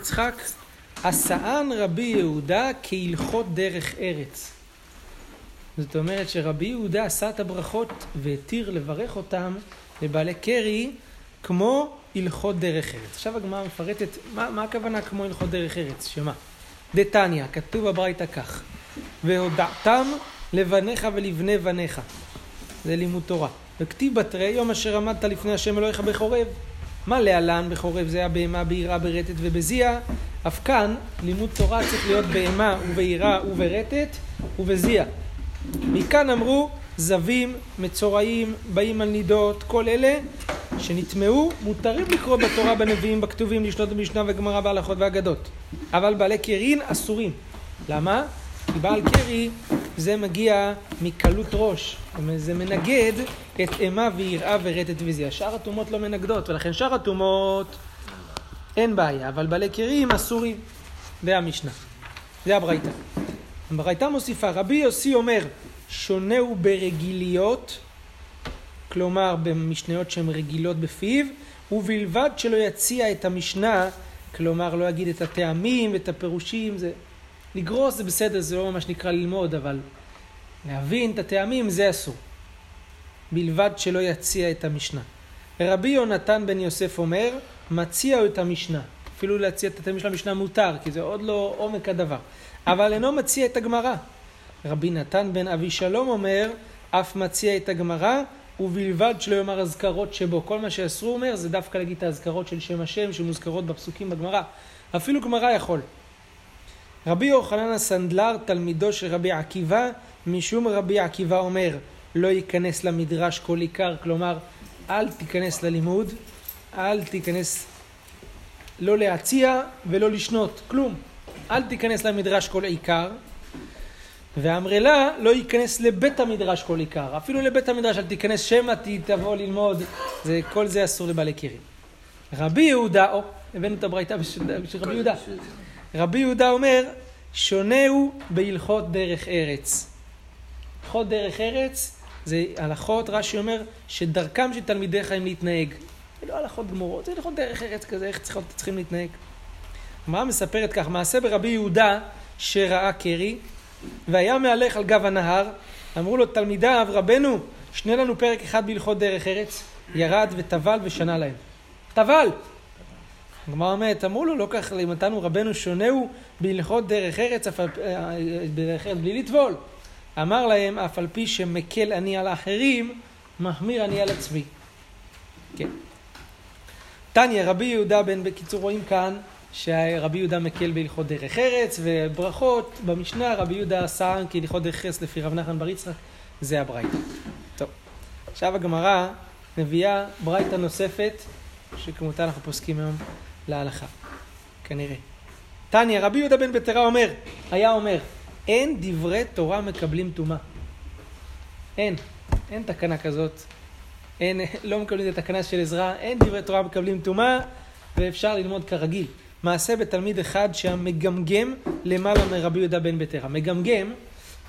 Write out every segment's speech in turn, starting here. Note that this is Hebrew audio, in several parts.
יצחק, עשאן רבי יהודה כהלכות דרך ארץ. זאת אומרת שרבי יהודה עשה את הברכות והתיר לברך אותם לבעלי קרי כמו הלכות דרך ארץ. עכשיו הגמרא מפרטת, מה, מה הכוונה כמו הלכות דרך ארץ? שמה? דתניא, כתוב בברייתא כך, והודעתם לבניך ולבני בניך. זה לימוד תורה. וכתיב בתרי יום אשר עמדת לפני השם אלוהיך בחורב. מה להלן בחורב זה הבהמה ביראה ברטט ובזיע? אף כאן לימוד תורה צריך להיות בהמה וביראה וברטט ובזיע. מכאן אמרו זבים, מצורעים, באים על נידות, כל אלה שנטמעו, מותרים לקרוא בתורה, בנביאים, בכתובים, לשלוט במשנה וגמרא בהלכות ואגדות. אבל בעלי קרין אסורים. למה? כי בעל קרי זה מגיע מקלות ראש, זה מנגד את אימה ויראה ורטט וזיע. שאר הטומאות לא מנגדות, ולכן שאר הטומאות אין בעיה, אבל בעלי קרים אסורים. זה המשנה. זה הברייתא. הברייתא מוסיפה, רבי יוסי אומר, שונה הוא ברגיליות, כלומר במשניות שהן רגילות בפיו, ובלבד שלא יציע את המשנה, כלומר לא יגיד את הטעמים ואת הפירושים, זה... לגרוס זה בסדר, זה לא ממש נקרא ללמוד, אבל להבין את הטעמים זה אסור. בלבד שלא יציע את המשנה. רבי יונתן בן יוסף אומר, מציע את המשנה. אפילו להציע את הטעמים של המשנה מותר, כי זה עוד לא עומק הדבר. אבל אינו מציע את הגמרא. רבי נתן בן אבי שלום אומר, אף מציע את הגמרא, ובלבד שלא יאמר אזכרות שבו. כל מה שאסרו אומר זה דווקא להגיד את האזכרות של שם השם שמוזכרות בפסוקים בגמרא. אפילו גמרא יכול. רבי יוחנן הסנדלר, תלמידו של רבי עקיבא, משום רבי עקיבא אומר, לא ייכנס למדרש כל עיקר, כלומר, אל תיכנס ללימוד, אל תיכנס לא להציע ולא לשנות, כלום. אל תיכנס למדרש כל עיקר, ואמרלה לא ייכנס לבית המדרש כל עיקר. אפילו לבית המדרש אל תיכנס שמא תבוא ללמוד, זה, כל זה אסור לבעלי קירים. רבי יהודה, או, הבאנו את הברייתא בשביל רבי יהודה. רבי יהודה אומר, שונה הוא בהלכות דרך ארץ. הלכות דרך ארץ זה הלכות, רש"י אומר, שדרכם של תלמידיך הם להתנהג. זה לא הלכות גמורות, זה הלכות דרך ארץ כזה, איך צריכות, צריכים להתנהג. הגמרא מספרת כך, מעשה ברבי יהודה שראה קרי, והיה מהלך על גב הנהר, אמרו לו תלמידיו, רבנו, שנה לנו פרק אחד בהלכות דרך ארץ, ירד וטבל ושנה להם. טבל! הגמרא אומרת, אמרו לו, לא כך לימדנו רבנו שונה הוא בהלכות דרך ארץ, אף על, אה, דרך ארץ בלי לטבול. אמר להם, אף על פי שמקל אני על האחרים, מחמיר אני על עצמי. כן. תניא, רבי יהודה בן, בקיצור רואים כאן שרבי יהודה מקל בהלכות דרך ארץ, וברכות במשנה, רבי יהודה עשה כהלכות דרך ארץ לפי רב נחמן בר יצחק, זה הברייתא. טוב, עכשיו הגמרא מביאה ברייתא נוספת, שכמותה אנחנו פוסקים היום להלכה, כנראה. תניא, רבי יהודה בן בטרה אומר, היה אומר, אין דברי תורה מקבלים טומאה. אין, אין תקנה כזאת. אין, לא מקבלים את התקנה של עזרא, אין דברי תורה מקבלים טומאה, ואפשר ללמוד כרגיל. מעשה בתלמיד אחד שהמגמגם למעלה מרבי יהודה בן בטרה. מגמגם,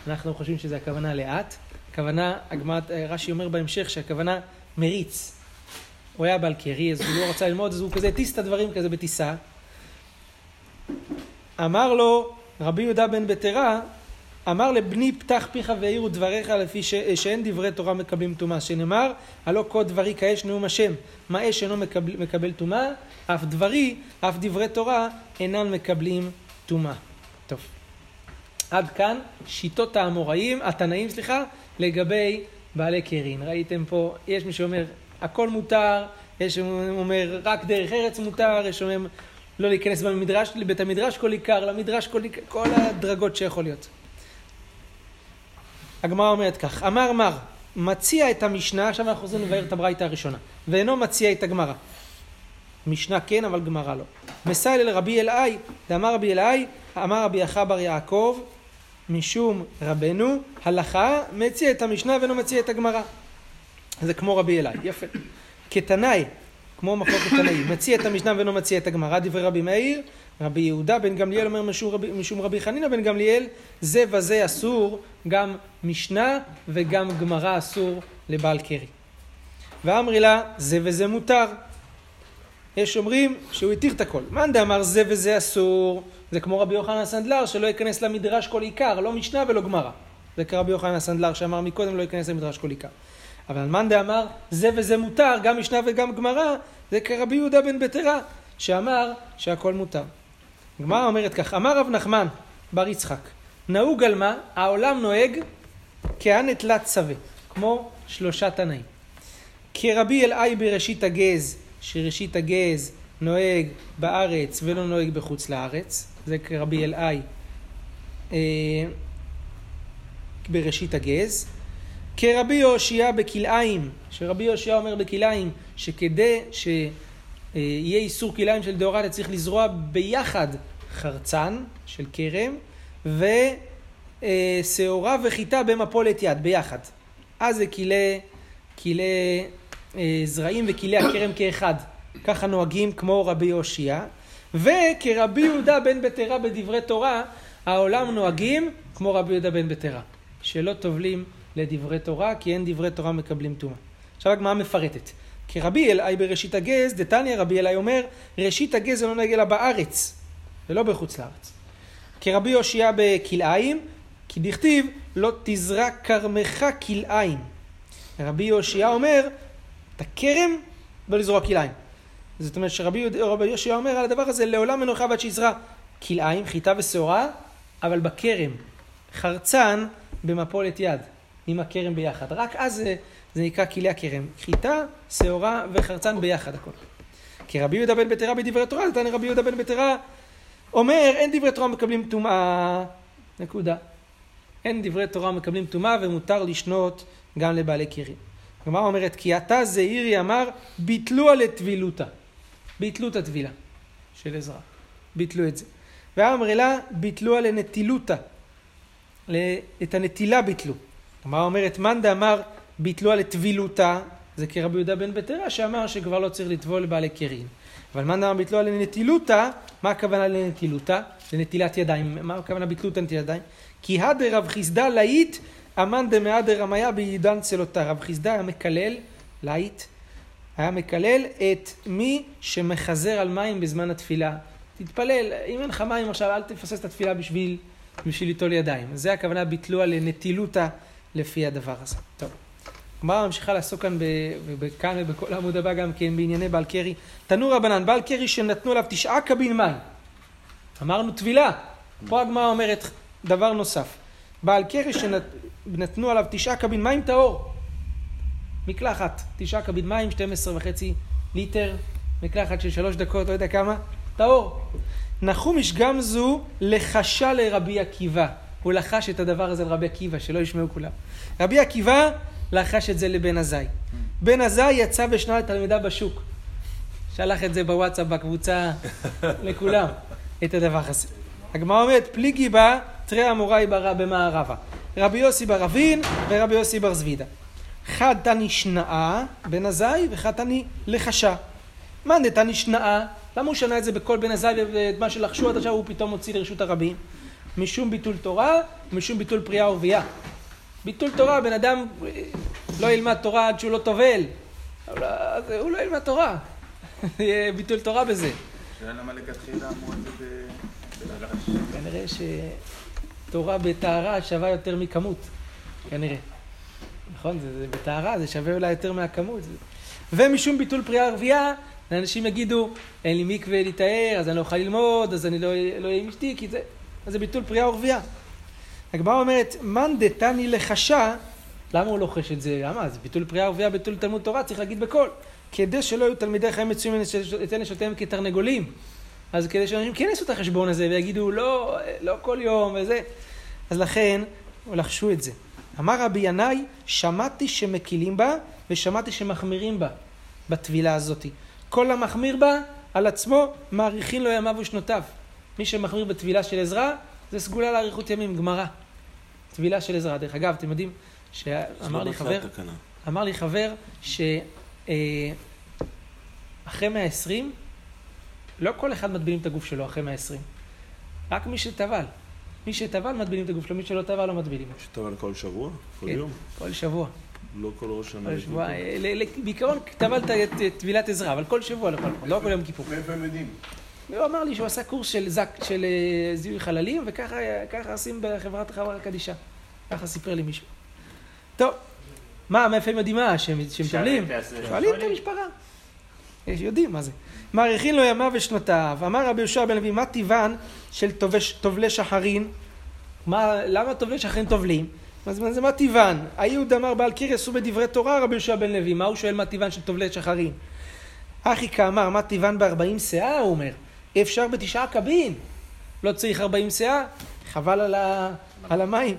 אנחנו חושבים שזה הכוונה לאט, הכוונה, רש"י אומר בהמשך שהכוונה מריץ. הוא היה בעל קרי, אז הוא לא רצה ללמוד, אז הוא כזה הטיס את הדברים כזה בטיסה. אמר לו רבי יהודה בן בטרה, אמר לבני פתח פיך והעירו דבריך לפי ש... שאין דברי תורה מקבלים טומאה, שנאמר הלא כה דברי כאש נאום השם, מה אש אינו מקבל, מקבל טומאה, אף דברי, אף דברי תורה אינם מקבלים טומאה. טוב. עד כאן שיטות האמוראים, התנאים סליחה, לגבי בעלי קרין. ראיתם פה, יש מי שאומר הכל מותר, יש מי שאומר רק דרך ארץ מותר, יש שאומר לא להיכנס במדרש, לבית המדרש כל עיקר, למדרש כל עיקר, כל הדרגות שיכול להיות. הגמרא אומרת כך, אמר מר, מציע את המשנה, עכשיו אנחנו חוזרים לבאר את הברייתא הראשונה, ואינו מציע את הגמרא. משנה כן, אבל גמרא לא. מסייל אל רבי אלעאי, דאמר רבי אלעאי, אמר רבי אחא בר יעקב, משום רבנו, הלכה, מציע את המשנה ואינו מציע את הגמרא. זה כמו רבי אלעאי, יפה. כתנאי, כמו מחלוקת תנאים, מציע את המשנה ואינו מציע את הגמרא, דברי רבי מאיר, רבי יהודה בן גמליאל אומר משום רבי, משום רבי חנינא בן גמליאל, זה וזה אסור, גם משנה וגם גמרא אסור לבעל קרי. ואמרי לה, זה וזה מותר. יש אומרים שהוא התיר את הכל. מאן דאמר זה וזה אסור, זה כמו רבי יוחנן הסנדלר שלא ייכנס למדרש כל עיקר, לא משנה ולא גמרא. זה כרבי יוחנן הסנדלר שאמר מקודם לא ייכנס למדרש כל עיקר. אבל מאן דאמר זה וזה מותר, גם משנה וגם גמרא, זה כרבי יהודה בן בטרה, שאמר שהכל מותר. הגמרא אומרת כך, אמר רב נחמן בר יצחק, נהוג על מה? העולם נוהג כהנטלת שווה, כמו שלושה תנאים. כרבי אלעאי בראשית הגז, שראשית הגז נוהג בארץ ולא נוהג בחוץ לארץ, זה כרבי אלעאי אה, בראשית הגז. כרבי יהושע בכלאיים, שרבי יהושע אומר בכלאיים, שכדי שיהיה איסור כלאיים של דאורייתא צריך לזרוע ביחד חרצן של כרם ושעורה וחיטה במפולת יד, ביחד. אז זה כלי, כלי אה, זרעים וכלי הכרם כאחד. ככה נוהגים כמו רבי יהושע. וכרבי יהודה בן בטרה בדברי תורה, העולם נוהגים כמו רבי יהודה בן בטרה. שלא טובלים לדברי תורה, כי אין דברי תורה מקבלים טומאה. עכשיו הגמרא מפרטת. כרבי אלעאי בראשית הגז, דתניא רבי אלעאי אומר, ראשית הגז זה לא נוהג אלא בארץ, ולא בחוץ לארץ. כרבי יאשיה בכלאיים, כי דכתיב לא תזרע כרמך כלאיים. רבי יאשיה אומר, את הכרם לא לזרוע כלאיים. זאת אומרת שרבי יאשיה אומר על הדבר הזה, לעולם מנוחה ועד שיזרע כלאיים, חיטה ושעורה, אבל בכרם, חרצן במפולת יד. עם הכרם ביחד. רק אז זה, זה נקרא כלי הכרם. חיטה, שעורה וחרצן ביחד הכל. כי רבי יהודה בן בטרה בדברי תורה, נתן רבי יהודה בן בטרה אומר אין דברי תורה מקבלים טומאה. נקודה. אין דברי תורה מקבלים טומאה ומותר לשנות גם לבעלי כרים. הגמרא אומרת כי אתה זעירי אמר ביטלוה לטבילותא. ביטלו את הטבילה של עזרא. ביטלו את זה. ואמר לה ביטלוה לנטילותא. את הנטילה ביטלו. הגמרא אומרת, מאן דאמר ביטלוה לטבילותה, זה כרבי יהודה בן בטרה שאמר שכבר לא צריך לטבול לבעלי קרין. אבל מאן דאמר ביטלוה לנטילותה, מה הכוונה לנטילותה? לנטילת ידיים. מה הכוונה ביטלותא נטילת ידיים? כי הדר רב חיסדא להיט אמן דמהדר רמיה בעידן צלותה. רב חיסדא היה מקלל, להיט, היה מקלל את מי שמחזר על מים בזמן התפילה. תתפלל, אם אין לך מים עכשיו, אל תפסס את התפילה בשביל, בשביל ליטול ידיים. זה הכוונה ביטלוה לנטילותה. לפי הדבר הזה. טוב. הגמרא ממשיכה לעסוק כאן, כאן ובכל העמוד הבא גם כן בענייני בעל קרי. תנו רבנן, בעל קרי שנתנו עליו תשעה קבין מים. אמרנו טבילה. פה הגמרא אומרת דבר נוסף. בעל קרי שנתנו עליו תשעה קבין מים טהור. מקלחת, תשעה קבין מים, 12 וחצי ליטר, מקלחת של שלוש דקות, לא יודע כמה, טהור. נחומיש גם זו לחשה לרבי עקיבא. הוא לחש את הדבר הזה לרבי עקיבא, שלא ישמעו כולם. רבי עקיבא לחש את זה לבן עזאי. בן עזאי יצא ושנה לתלמידה בשוק. שלח את זה בוואטסאפ, בקבוצה, לכולם, את הדבר הזה. הגמרא אומרת, פליגי בה תרי אמוראי במערבה. רבי יוסי בר אבין ורבי יוסי בר זבידה. חד תני שנאה בן עזאי וחד תני לחשה. מאן דתני שנאה? למה הוא שנה את זה בכל בן עזאי ואת מה שלחשו עד עכשיו הוא פתאום הוציא לרשות הרבים? משום ביטול תורה ומשום ביטול פריאה ורבייה. ביטול תורה, בן אדם לא ילמד תורה עד שהוא לא טובל. הוא לא ילמד תורה. יהיה ביטול תורה בזה. השאלה למה לכתחילה אמרו את זה ב... כנראה שתורה בטהרה שווה יותר מכמות. כנראה. נכון? זה, זה בטהרה, זה שווה אולי יותר מהכמות. ומשום ביטול פריאה ורבייה, אנשים יגידו, אין לי מקווה להיטהר, אז אני לא אוכל ללמוד, אז אני לא אהיה עם אשתי, כי זה... אז זה ביטול פריאה ורבייה. הגמרא אומרת, מאן דתני לחשה, למה הוא לוחש את זה? למה? זה ביטול פריאה ורבייה, ביטול תלמוד תורה, צריך להגיד בקול. כדי שלא יהיו תלמידי חיים מצויים את נשותיהם כתרנגולים. אז כדי שאנשים כן יעשו את החשבון הזה ויגידו, לא, לא כל יום וזה. אז לכן, לחשו את זה. אמר רבי ינאי, שמעתי שמקילים בה ושמעתי שמחמירים בה, בטבילה הזאת. כל המחמיר בה, על עצמו, מאריכין לו ימיו ושנותיו. מי שמחמיר בטבילה של עזרא, זה סגולה לאריכות ימים, גמרא. טבילה של עזרא. דרך אגב, אתם יודעים, שאמר לי חבר, אמר לי חבר, שאחרי אה, 120, לא כל אחד מטבילים את הגוף שלו אחרי 120. רק מי שטבל. מי שטבל מטבילים את הגוף שלו, מי שלא טבל לא מטבילים. שטבל כל שבוע? כל כן, יום? כל שבוע. לא כל ראש שנה. כל שבוע, אה, בעיקרון טבלת טבילת עזרא, אבל כל שבוע לא כל יום כיפור. מאיפה הם יודעים? הוא אמר לי שהוא עשה קורס של זק, של אה, זיהוי חללים, וככה ככה עושים בחברת חברה קדישה. ככה סיפר לי מישהו. טוב, מה, מאיפה הם יודעים מה? שהם מטבלים? שואלים את המשפחה. יודעים מה זה. מאריכין לו ימיו ושנותיו. אמר רבי יהושע בן לוי, מה טיבן של טובלי שחרין? מה, למה טובלי שחרין טובלים? אז זה מה טיבן? היהוד אמר בעל קיר יעשו בדברי תורה רבי יהושע בן לוי. מה הוא שואל מה טיבן של טובלי שחרין? אחי כאמר, מה טיבן בארבעים שאה? הוא אומר. אפשר בתשעה קבין. לא צריך ארבעים שאה, חבל על, ה... על המים.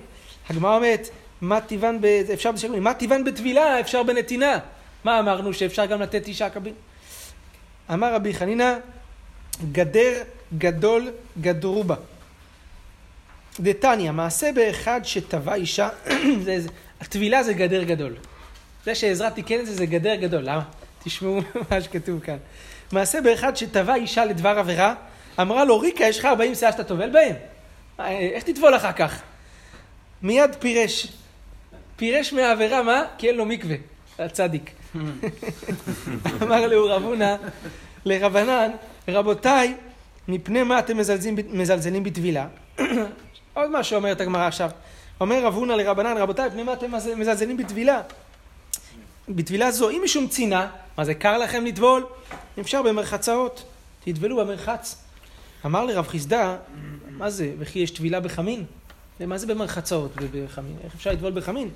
הגמרא אומרת, מה טיבן, ב... אפשר בתשעה קבין, מה טיבן בטבילה, אפשר בנתינה. מה אמרנו, שאפשר גם לתת תשעה קבין? אמר רבי חנינא, גדר גדול גדרו בה. דתניא, מעשה באחד שטבע אישה, זה, זה, הטבילה זה גדר גדול. זה שעזרא תיקן את זה, זה גדר גדול. למה? תשמעו מה שכתוב כאן. מעשה באחד שטבע אישה לדבר עבירה, אמרה לו, ריקה, יש לך 40 שאה שאתה טובל בהם? אה, איך תטבול אחר כך? מיד פירש. פירש מהעבירה, מה? כי אין לו מקווה, הצדיק. אמר לו רב הונא לרבנן, רבותיי, מפני מה אתם מזלזלים, מזלזלים בטבילה? עוד מה שאומרת הגמרא עכשיו. אומר רב הונא לרבנן, רבותיי, מפני מה אתם מזלזלים בטבילה? בטבילה זו, אם משום צינה, מה זה קר לכם לטבול? אפשר במרחצאות, תטבלו במרחץ. אמר לרב חיסדא, מה זה, וכי יש טבילה בחמין? מה זה במרחצאות בחמין? איך אפשר לטבול בחמין?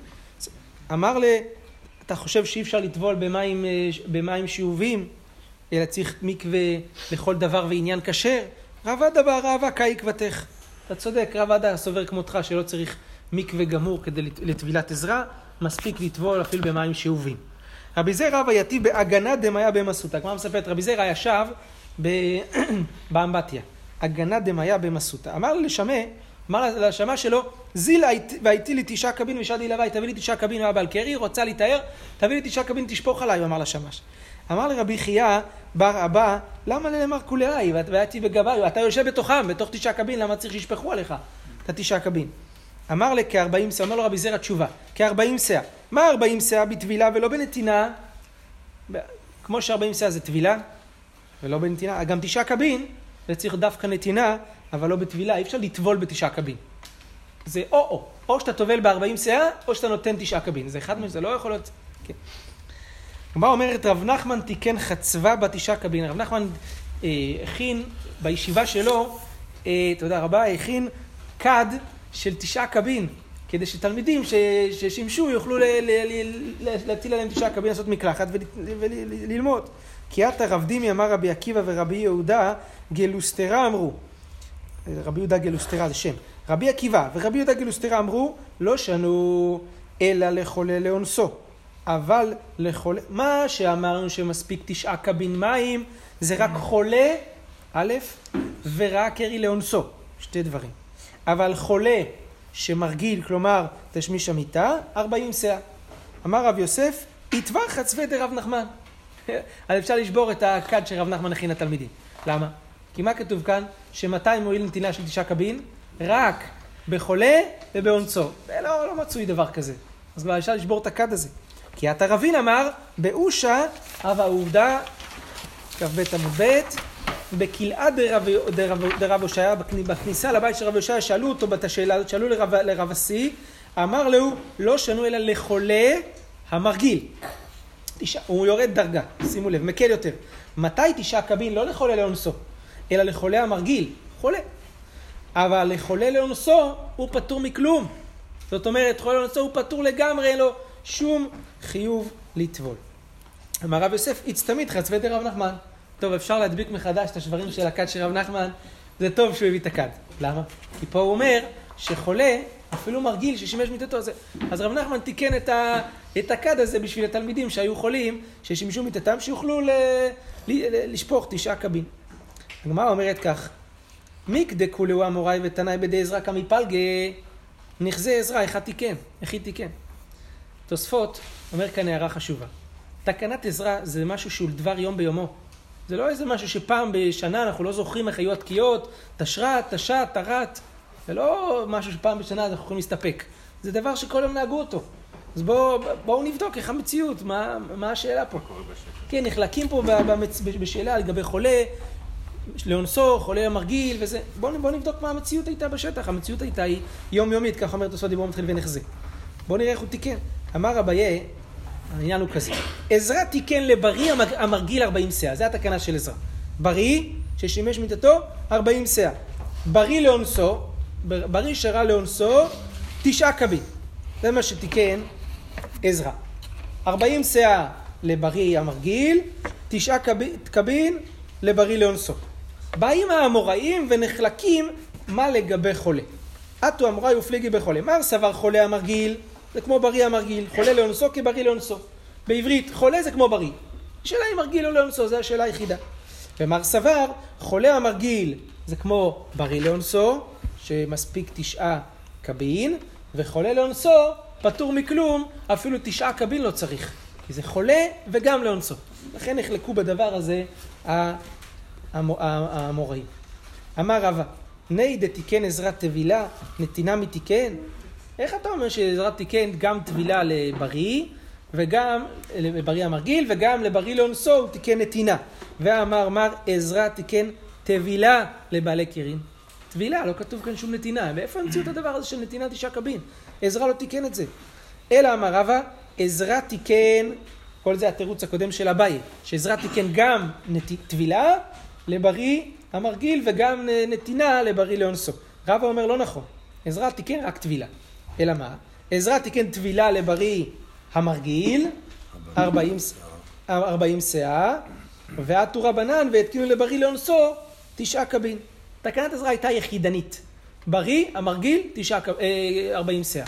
אמר ל... אתה חושב שאי אפשר לטבול במים, במים שאובים, אלא צריך מקווה לכל דבר ועניין כשר? רב אדה בערבה קאי עקבתך. אתה צודק, רב אדה סובר כמותך שלא צריך מקווה גמור כדי לט- לטבילת עזרה, מספיק לטבול אפילו במים שאובים. רבי זרע ויתי בהגנה דמיה במסותא. כמו מספרת, רבי זרע ישב ב- באמבטיה. הגנה דמיה במסותא. אמר לשמה, אמר לשמה שלו, זיל והייתי לי תשעה קבין ושדי לוואי, תביא לי תשעה קבין, היה בעל קרי, רוצה להיטהר, תביא לי תשעה קבין, תשפוך עליי, אמר לשמש. אמר לרבי חייא בר אבא, למה נאמר כולי והייתי בגבי, אתה יושב בתוכם, בתוך תשעה קבין, למה צריך שישפכו עליך את התשעה קבין? אמר לכארבעים שאה, אומר לו רבי זרע תשובה, כארבעים שאה. מה ארבעים שאה בטבילה ולא בנתינה? כמו שארבעים שאה זה טבילה ולא בנתינה, גם תשעה קבין, זה צריך דווקא נתינה, אבל לא בטבילה, אי אפשר לטבול בתשעה קבין. זה או-או, או שאתה טובל בארבעים שאה, או שאתה נותן תשעה קבין. זה אחד מהם, זה לא יכול להיות... כן. הגמרא אומרת, רב נחמן תיקן חצבה בתשעה קבין. רב נחמן אה, הכין בישיבה שלו, אה, תודה רבה, הכין כד של תשעה קבין, כדי שתלמידים ששימשו יוכלו להטיל עליהם תשעה קבין, לעשות מקלחת וללמוד. כי עתה רב דימי אמר רבי עקיבא ורבי יהודה, גלוסטרה אמרו. רבי יהודה גלוסטרה זה שם. רבי עקיבא ורבי יהודה גלוסטרה אמרו, לא שנו אלא לחולה לאונסו. אבל לחולה, מה שאמרנו שמספיק תשעה קבין מים, זה רק חולה, א', ורק קרי לאונסו. שתי דברים. אבל חולה שמרגיל, כלומר תשמיש המיטה, ארבעים שאה. אמר רב יוסף, יטבע חצבי דרב נחמן. אז אפשר לשבור את הכד שרב נחמן הכין לתלמידים. למה? כי מה כתוב כאן? שמתי מועיל נתינה של תשעה קבין? רק בחולה ובאונסו. ולא לא מצוי דבר כזה. אז מה, אפשר לשבור את הכד הזה. כי עתה רבין אמר, באושה, הווה עובדה, כ"ב עמוד ב', בכלאה דרב- הושעיה, בכני- בכניסה לבית של רב הושעיה, שאלו אותו את השאלה הזאת, שאלו לרב, השיא, אמר לו, לא שנו אלא לחולה המרגיל. הוא יורד דרגה, שימו לב, מקל יותר. מתי תשעה קבין? לא לחולה לאונסו, אלא לחולה המרגיל, חולה. אבל לחולה לאונסו, הוא פטור מכלום. זאת אומרת, חולה לאונסו הוא פטור לגמרי, אין לו שום חיוב לטבול. אמר רב יוסף, הצטמיד חצבי דרב נחמן. טוב, אפשר להדביק מחדש את השברים של הכד של רב נחמן, זה טוב שהוא הביא את הכד. למה? כי פה הוא אומר שחולה, אפילו מרגיל ששימש מיטתו, זה... אז רב נחמן תיקן את, ה... את הכד הזה בשביל התלמידים שהיו חולים, ששימשו מיטתם, שיוכלו ל... ל... ל... לשפוך תשעה קבין. הגמרא אומרת כך, מיקדקו לאו אמוראי ותנאי בדי עזרא קמי פלגי, נכזה עזרא, איך תיקן? איך היא תיקן? תוספות אומר כאן הערה חשובה. תקנת עזרא זה משהו שהוא דבר יום ביומו. זה לא איזה משהו שפעם בשנה אנחנו לא זוכרים איך היו התקיעות, תשרת, תשת, תרת. זה לא משהו שפעם בשנה אנחנו יכולים להסתפק. זה דבר שכל יום נהגו אותו. אז בואו בוא נבדוק איך המציאות, מה, מה השאלה פה. כן, נחלקים פה במצ... בשאלה לגבי חולה, לאונסו, חולה מרגיל וזה. בואו בוא נבדוק מה המציאות הייתה בשטח. המציאות הייתה היא יומיומית, כך אומרת עושה דיבור מתחיל ונחזה. בואו נראה איך הוא תיקן. אמר אביי, העניין הוא כזה, עזרא תיקן לבריא המרגיל 40 שאה, זה התקנה של עזרא. בריא, ששימש מיתתו, 40 שאה. בריא לאונסו, בריא שרה לאונסו, תשעה קבין. זה מה שתיקן עזרא. 40 שאה לבריא המרגיל, תשעה קבין לבריא לאונסו. באים האמוראים ונחלקים מה לגבי חולה. אטו אמוראי ופליגי בחולה. מר סבר חולה המרגיל, זה כמו בריא המרגיל, חולה לאונסו כבריא לאונסו. בעברית, חולה זה כמו בריא. השאלה אם מרגיל או לאונסו, זו השאלה היחידה. ומר סבר, חולה המרגיל זה כמו בריא לאונסו, שמספיק תשעה קבין, וחולה לאונסו פטור מכלום, אפילו תשעה קבין לא צריך. כי זה חולה וגם לאונסו. לכן נחלקו בדבר הזה האמוראים. אמר רבא, ני דתיקן עזרת טבילה, נתינה מתיקן? איך אתה אומר שעזרת תיקן גם טבילה לבריא, וגם לבריא המרגיל, וגם לבריא לאונסו הוא תיקן נתינה. ואמר מר עזרא תיקן טבילה לבעלי קירים. טבילה, לא כתוב כאן שום נתינה. מאיפה המציאו את הדבר הזה של נתינת אישה קבין? עזרא לא תיקן את זה. אלא אמר רבא, עזרא תיקן, כל זה התירוץ הקודם של אביי, שעזרא תיקן גם טבילה לבריא המרגיל וגם נתינה לבריא לאונסו. רבא אומר לא נכון, עזרא תיקן רק טבילה. אלא מה? עזרא תיקן טבילה לבריא המרגיל, 40 שאה, ועטו רבנן והתקינו לבריא לאונסו תשעה קבין. תקנת עזרא הייתה יחידנית. בריא, המרגיל, תשעה, 40 שאה.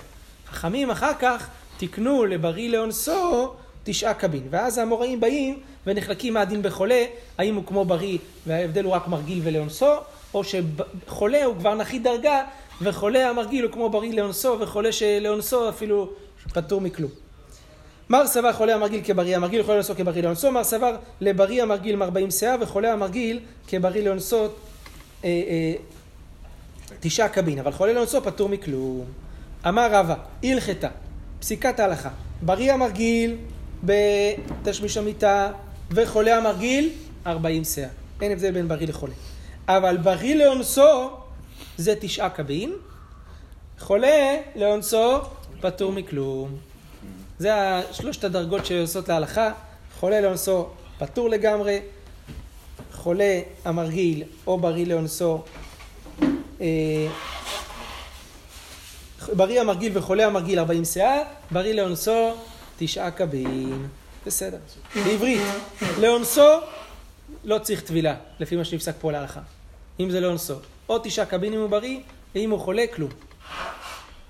חכמים אחר כך תיקנו לבריא לאונסו תשעה קבין. ואז האמוראים באים ונחלקים מה הדין בחולה, האם הוא כמו בריא וההבדל הוא רק מרגיל ולאונסו, או שחולה הוא כבר נחית דרגה וחולה המרגיל הוא כמו בריא לאונסו וחולה שלאונסו אפילו פטור מכלום. מר סבר חולה המרגיל כבריא המרגיל, חולה לאונסו כבריא לאונסו, מר סבר לבריא המרגיל מ-40 שאה וחולה המרגיל כבריא לאונסו אה, אה, תשעה קבין, אבל חולה לאונסו פטור מכלום. אמר רבא, הלכתה, פסיקת ההלכה, בריא המרגיל בתשמיש המיטה וחולה המרגיל 40 שאה. אין הבדל בין בריא לחולה. אבל בריא לאונסו זה תשעה קבין, חולה לאונסו פטור מכלום. זה שלושת הדרגות שעושות להלכה, חולה לאונסו פטור לגמרי, חולה המרגיל או בריא לאונסו, אה, בריא המרגיל וחולה המרגיל 40 שאה, בריא לאונסו תשעה קבין. בסדר. בעברית, לאונסו לא צריך טבילה, לפי מה שנפסק פה להלכה. אם זה לאונסו. או תשעה קבין אם הוא בריא, ואם הוא חולה, כלום.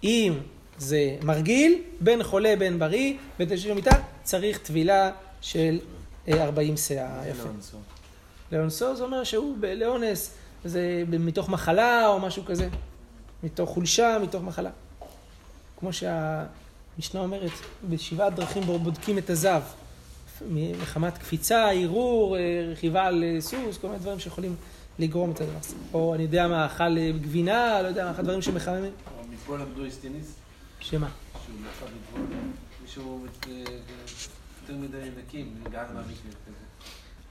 אם זה מרגיל, בין חולה בין בריא, בתשעים מיטה, צריך טבילה של 40 שאה. יפה. לאונסו זה אומר שהוא לאונס, זה מתוך מחלה או משהו כזה. מתוך חולשה, מתוך מחלה. כמו שהמשנה אומרת, בשבעת דרכים בודקים את הזב. מחמת קפיצה, ערעור, רכיבה על סוס, כל מיני דברים שיכולים לגרום את הדבר הזה. או אני יודע מה, אכל גבינה, לא יודע מה, אחד הדברים שמחממים. או מטבול עמדו איסטיניס. שמה? שהוא נפל מטבול, מישהו יותר מדי נקים, גז מהמקווה כזה.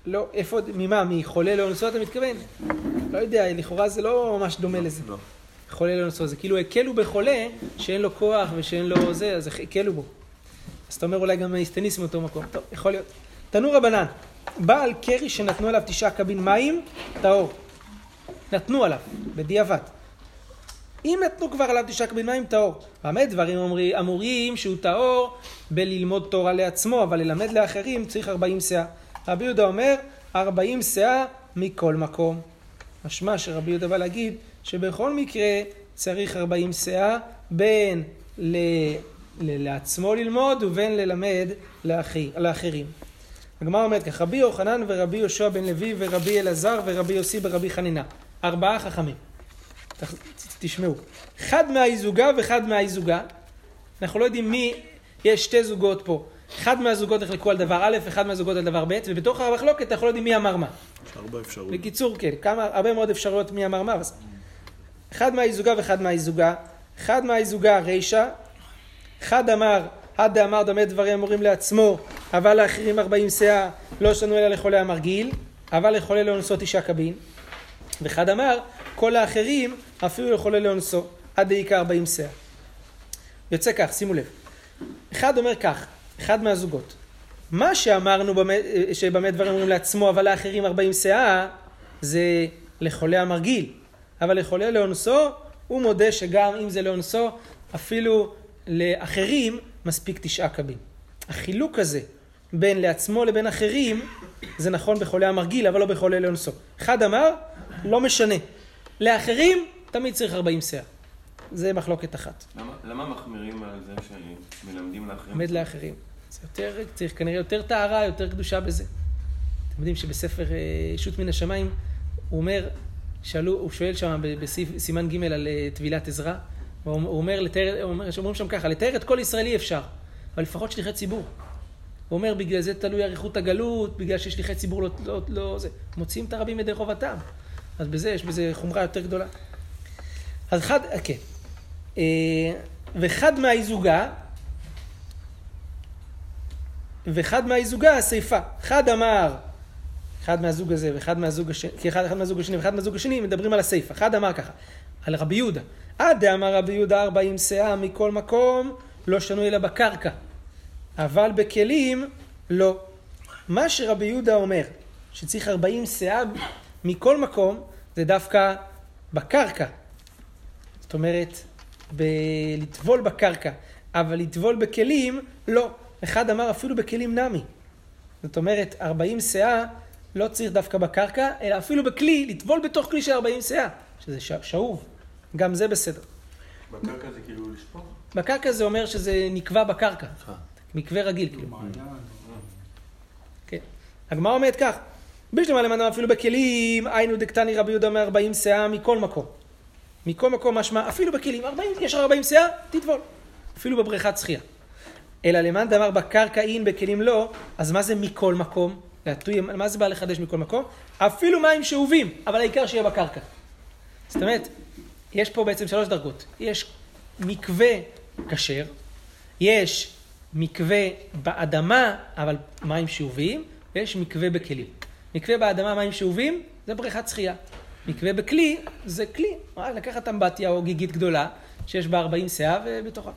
לא, איפה, ממה, מחולה לאונסו אתה מתכוון? לא יודע, לכאורה זה לא ממש דומה לזה. לא. חולה לאונסו, זה כאילו הקלו בחולה שאין לו כוח ושאין לו זה, אז הקלו בו. אז אתה אומר אולי גם הסטניס מאותו מקום. טוב, יכול להיות. תנו רבנן, בעל קרי שנתנו עליו תשעה קבין מים, טהור. נתנו עליו, בדיעבד. אם נתנו כבר עליו תשעה קבין מים, טהור. במה דברים אמורים שהוא טהור בללמוד תורה לעצמו, אבל ללמד לאחרים צריך ארבעים שאה. רבי יהודה אומר, ארבעים שאה מכל מקום. משמע שרבי יהודה בא להגיד שבכל מקרה צריך ארבעים שאה בין. ל... לעצמו ללמוד ובין ללמד לאחי... לאחרים. הגמרא אומרת כך, רבי יוחנן ורבי יהושע בן לוי ורבי אלעזר ורבי יוסי ברבי חנינה. ארבעה חכמים. תשמעו. אחד מהאיזוגה ואחד מהאיזוגה. אנחנו לא יודעים מי, יש שתי זוגות פה. אחד מהזוגות נחלקו על דבר א', אחד מהזוגות על דבר ב', ובתוך המחלוקת אנחנו לא יודעים מי אמר מה. יש ארבע אפשרויות. בקיצור, כן, כמה, הרבה מאוד אפשרויות מי אמר מה. אז אחד מהאיזוגה ואחד מהאיזוגה. אחד מהאיזוגה רישא, אחד אמר עד דאמר דמה דברים אמורים לעצמו, אבל לאחרים ארבעים שאה, לא שנו אלא לחולה המרגיל, אבל לחולה לאונסו תשעה קבין. ואחד אמר, כל האחרים אפילו לחולה לאונסו, עד דעיקה ארבעים שאה. יוצא כך, שימו לב. אחד אומר כך, אחד מהזוגות. מה שאמרנו במה, שבמה דברים אומרים לעצמו, אבל לאחרים ארבעים שאה, זה לחולה המרגיל. אבל לחולה לאונסו, הוא מודה שגם אם זה לאונסו, אפילו לאחרים מספיק תשעה קבין. החילוק הזה בין לעצמו לבין אחרים, זה נכון בחולה המרגיל, אבל לא בחולה לאונסו. אחד אמר, לא משנה. לאחרים, תמיד צריך ארבעים שאה. זה מחלוקת אחת. למה, למה מחמירים על זה שמלמדים לאחרים? עומד לאחרים. זה יותר, צריך כנראה יותר טהרה, יותר קדושה בזה. אתם יודעים שבספר אה, שו"ת מן השמיים, הוא אומר, שאלו, הוא שואל שם בסימן ג' על אה, טבילת עזרא, הוא אומר, לתאר, הוא אומר, שאומרים שם ככה, לתאר את כל ישראל אי אפשר, אבל לפחות שליחי ציבור. הוא אומר, בגלל זה תלוי אריכות הגלות, בגלל ששליחי ציבור לא, לא, לא זה, מוציאים את הרבים ידי חובתם. אז בזה, יש בזה חומרה יותר גדולה. אז אחד, כן. אה, ואחד מהאיזוגה, ואחד מהאיזוגה הסיפה. אחד אמר, אחד מהזוג הזה ואחד מהזוג השני, כי אחד, אחד מהזוג השני ואחד מהזוג השני מדברים על הסיפה. אחד אמר ככה, על רבי יהודה. עד דאמר רבי יהודה ארבעים שאה מכל מקום, לא שנוי אלא בקרקע. אבל בכלים, לא. מה שרבי יהודה אומר, שצריך ארבעים שאה מכל מקום, זה דווקא בקרקע. זאת אומרת, ב- לטבול בקרקע. אבל לטבול בכלים, לא. אחד אמר אפילו בכלים נמי. זאת אומרת, ארבעים שאה לא צריך דווקא בקרקע, אלא אפילו בכלי, לטבול בתוך כלי של ארבעים שאה, שזה ש- שאוב. גם זה בסדר. בקרקע זה כאילו לשפוך? בקרקע זה אומר שזה נקבע בקרקע. מקווה רגיל, כאילו. כן. הגמרא אומרת כך, בשלמה למעלה אפילו בכלים, היינו דקתני רבי יהודה מארבעים שאה מכל מקום. מכל מקום משמע, אפילו בכלים, 40, יש לך 40 שאה, תטבול. אפילו בבריכת שחייה. אלא למאן דאמר בקרקע אין, בכלים לא, אז מה זה מכל מקום? מה זה בא לחדש מכל מקום? אפילו מים שאובים, אבל העיקר שיהיה בקרקע. זאת אומרת, יש פה בעצם שלוש דרגות. יש מקווה כשר, יש מקווה באדמה, אבל מים שאובים, ויש מקווה בכלים. מקווה באדמה, מים שאובים, זה בריכת שחייה. מקווה בכלי, זה כלי. אה, לקחת אמבטיה או גיגית גדולה, שיש בה 40 שאה ובתוכה.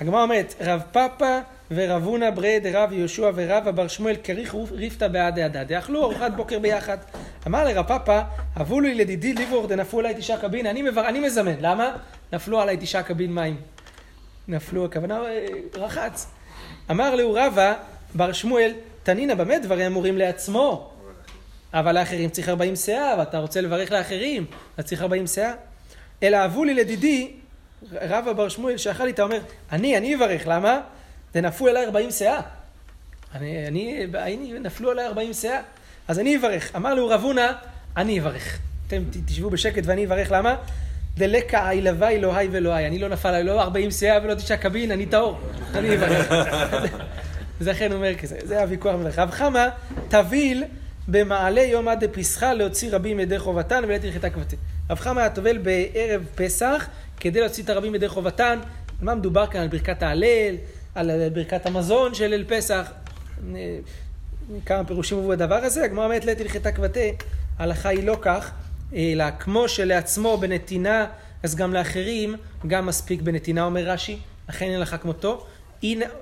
הגמרא אומרת, רב פאפא ורב הונא ברי דרב יהושע ורב אבר שמואל כריך ריפתא בעדי הדד. אכלו ארוחת בוקר ביחד. אמר לרב פאפא, הבו לי לדידי ליבור דנפלו עליי תשעה קבין, אני, מבר... אני מזמן. למה? נפלו עליי תשעה קבין מים. נפלו, הכוונה אה, רחץ. אמר לו רבא, בר שמואל, תנינא במה דברים אמורים לעצמו? אבל לאחרים צריך 40 שאה, ואתה רוצה לברך לאחרים, אז צריך 40 שאה. אלא אבו לי לדידי, רבא בר שמואל שאכל איתה אומר, אני, אני אברך, למה? ונפלו אליי 40 שאה. אני, אני, אני, נפלו עליי 40 שאה. אז אני אברך. אמר לו רב הונא, אני אברך. אתם תשבו בשקט ואני אברך, למה? דלקה אילבה אלוהי ואלוהי. אני לא נפל עליי לא 40 שאה ולא תשעה קבין, אני טהור. אני אברך. זה אכן אומר כזה, זה הוויכוח מלך. רב חמא, תביל במעלה יום עד דפסחה להוציא רבים ידי חובתן ולית הלכתה כבתי. רב חמא היה טובל בערב פסח כדי להוציא את הרבים ידי חובתן. על מה מדובר כאן? על ברכת ההלל, על ברכת המזון של ליל פסח. כמה פירושים הובאו בדבר הזה. הגמרא אומרת לית הלכתה כבתי. ההלכה היא לא כך, אלא כמו שלעצמו בנתינה, אז גם לאחרים, גם מספיק בנתינה, אומר רש"י. לכן אין לך כמותו.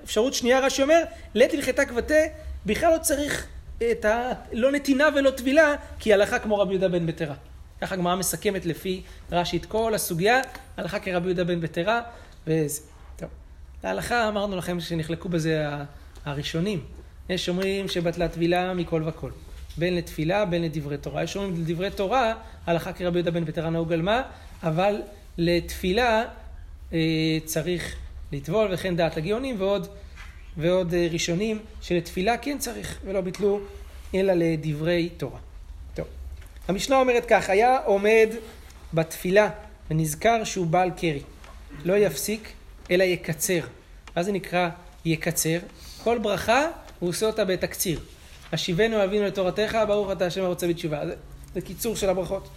אפשרות שנייה, רש"י אומר, לית הלכתה כבתי, בכלל לא צריך את ה... לא נתינה ולא טבילה, כי הלכה כמו רבי יהודה בן בטרה. ככה הגמרא מסכמת לפי רש"י את כל הסוגיה, הלכה כרבי יהודה בן בטרה, וזה. להלכה אמרנו לכם שנחלקו בזה הראשונים. יש אומרים שבטלה טבילה מכל וכל. בין לתפילה, בין לדברי תורה. יש אומרים לדברי תורה, הלכה כרבי יהודה בן בטרה נהוג על מה, אבל לתפילה אה, צריך לטבול, וכן דעת הגאונים, ועוד ועוד ראשונים שלתפילה כן צריך ולא ביטלו אלא לדברי תורה. טוב. המשנה אומרת כך, היה עומד בתפילה ונזכר שהוא בעל קרי. לא יפסיק אלא יקצר. מה זה נקרא יקצר? כל ברכה הוא עושה אותה בתקציר. השיבנו אבינו לתורתך, ברוך אתה השם הרוצה בתשובה. זה, זה קיצור של הברכות.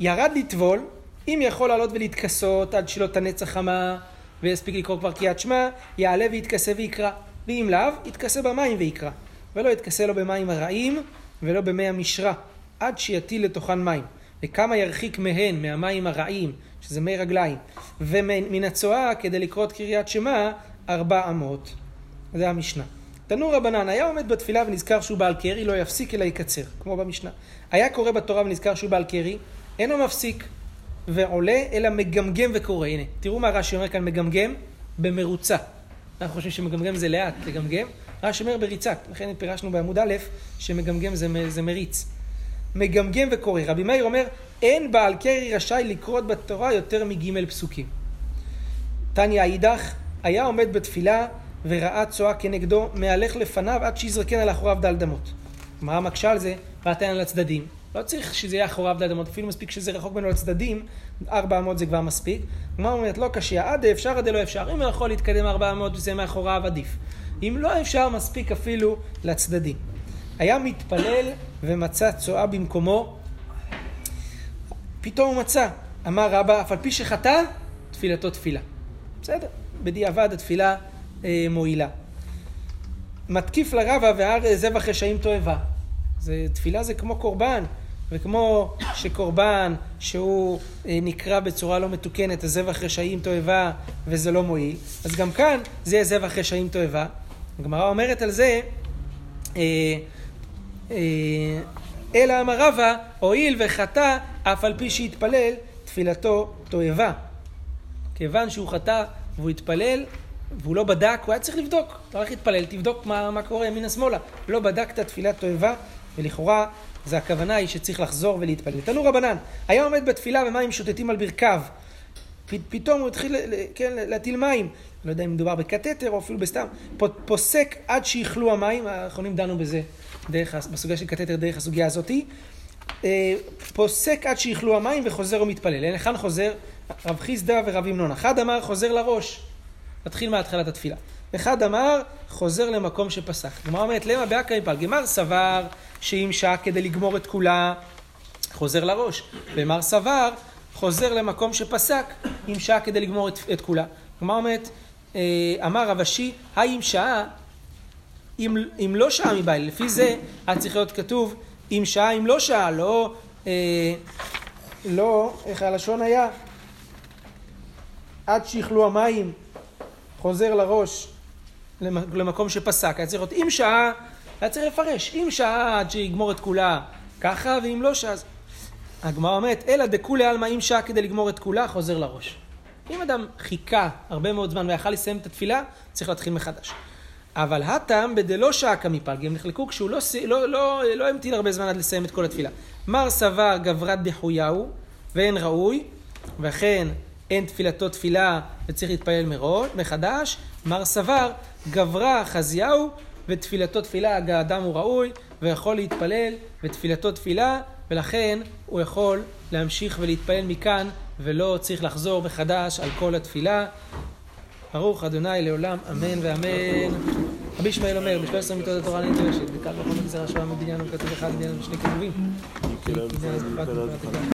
ירד לטבול, אם יכול לעלות ולהתכסות עד שלא תנץ החמה, ויספיק לקרוא כבר קריאת שמע, יעלה ויתכסה ויקרא. ואם לאו, יתכסה במים ויקרא. ולא יתכסה לו במים הרעים ולא במי המשרה, עד שיטיל לתוכן מים. וכמה ירחיק מהן, מהמים הרעים, שזה מי רגליים, ומן הצואה כדי לקרוא את קריאת שמע, ארבע אמות. זה המשנה. תנו רבנן, היה עומד בתפילה ונזכר שהוא בעל קרי, לא יפסיק אלא יקצר, כמו במשנה. היה קורא בתורה ונזכר שהוא בעל קרי, אינו מפסיק ועולה, אלא מגמגם וקורא. הנה, תראו מה רש"י אומר כאן, מגמגם במרוצה. אנחנו חושבים שמגמגם זה לאט, לגמגם. רש"י אומר בריצה, לכן פירשנו בעמוד א', שמגמגם זה, זה מריץ. מגמגם וקורא. רבי מאיר אומר, אין בעל קרי רשאי לקרות בתורה יותר מגימל פסוקים. תניא אידך, היה עומד בתפילה וראה צואה כנגדו, מהלך לפניו עד שיזרקן על אחוריו דל דמות. הגמרא מקשה על זה, ואתן על הצדדים. לא צריך שזה יהיה אחוריו דל דמות, אפילו מספיק שזה רחוק ממנו לצדדים, ארבע אמות זה כבר מספיק. הגמרא אומרת, לא קשיא, עד אפשר עד לא אפשר. אם הוא יכול להתקדם ארבע אמות וזה מאחוריו, עדיף. אם לא אפשר, מספיק אפילו לצדדים. היה מתפלל ומצא צואה במקומו, פתאום הוא מצא, אמר רבא, אף על פי שחטא, תפילתו תפילה. בסדר, בדיעבד התפילה אה, מועילה. מתקיף לרבא והר זבח רשעים תועבה. זה, תפילה זה כמו קורבן, וכמו שקורבן שהוא אה, נקרא בצורה לא מתוקנת, הזבח רשעים תועבה וזה לא מועיל, אז גם כאן זה זבח רשעים תועבה. הגמרא אומרת על זה, אה, אלא אמר רבא, הואיל וחטא, אף על פי שהתפלל, תפילתו תועבה. כיוון שהוא חטא והוא התפלל, והוא לא בדק, הוא היה צריך לבדוק. אתה הולך להתפלל, תבדוק מה, מה קורה ימינה שמאלה. לא בדקת תפילת תועבה, ולכאורה זה הכוונה היא שצריך לחזור ולהתפלל. תנו רבנן, היה עומד בתפילה ומים שוטטים על ברכיו. פתאום הוא התחיל כן, להטיל מים. לא יודע אם מדובר בקתטר או אפילו בסתם. פוסק עד שיכלו המים, האחרונים דנו בזה דרך, בסוגיה של קתטר דרך הסוגיה הזאתי. אה, פוסק עד שיכלו המים וחוזר ומתפלל. היכן חוזר? רב חיסדא ורב המנון. אחד אמר חוזר לראש. נתחיל מהתחלת התפילה. אחד אמר חוזר למקום שפסק. גמר אומרת למה באקרא מפל. גמר סבר שאם שעה כדי לגמור את כולה חוזר לראש. ומר סבר חוזר למקום שפסק אם שעה כדי לגמור את, את כולה. גמר אומרת אה, אמר רב אשי האם שעה אם, אם לא שעה מבעל, לפי זה היה צריך להיות כתוב אם שעה אם לא שעה, לא, אה, לא, איך הלשון היה? עד שיכלו המים, חוזר לראש למקום שפסק. היה צריך להיות אם שעה, היה צריך לפרש, אם שעה עד שיגמור את כולה ככה, ואם לא שעה... הגמרא אומרת, אלא דכולי עלמא אם שעה כדי לגמור את כולה, חוזר לראש. אם אדם חיכה הרבה מאוד זמן ויכל לסיים את התפילה, צריך להתחיל מחדש. אבל הטעם בדלא שעקא מפלגי, הם נחלקו כשהוא לא, לא, לא, לא המתין הרבה זמן עד לסיים את כל התפילה. מר סבר גברת דחויהו, ואין ראוי, ואכן אין תפילתו תפילה וצריך להתפלל מראש, מחדש. מר סבר גברה חזיהו, ותפילתו תפילה, האדם הוא ראוי, ויכול להתפלל, ותפילתו תפילה, ולכן הוא יכול להמשיך ולהתפלל מכאן, ולא צריך לחזור מחדש על כל התפילה. ברוך אדוני לעולם, אמן ואמן. רבי ישמעאל אומר, בשביל עשרה מיטות התורה נדרשת, וקל וחומר גזירה שווה מבניין וכתוב אחד בניין ושני כתובים.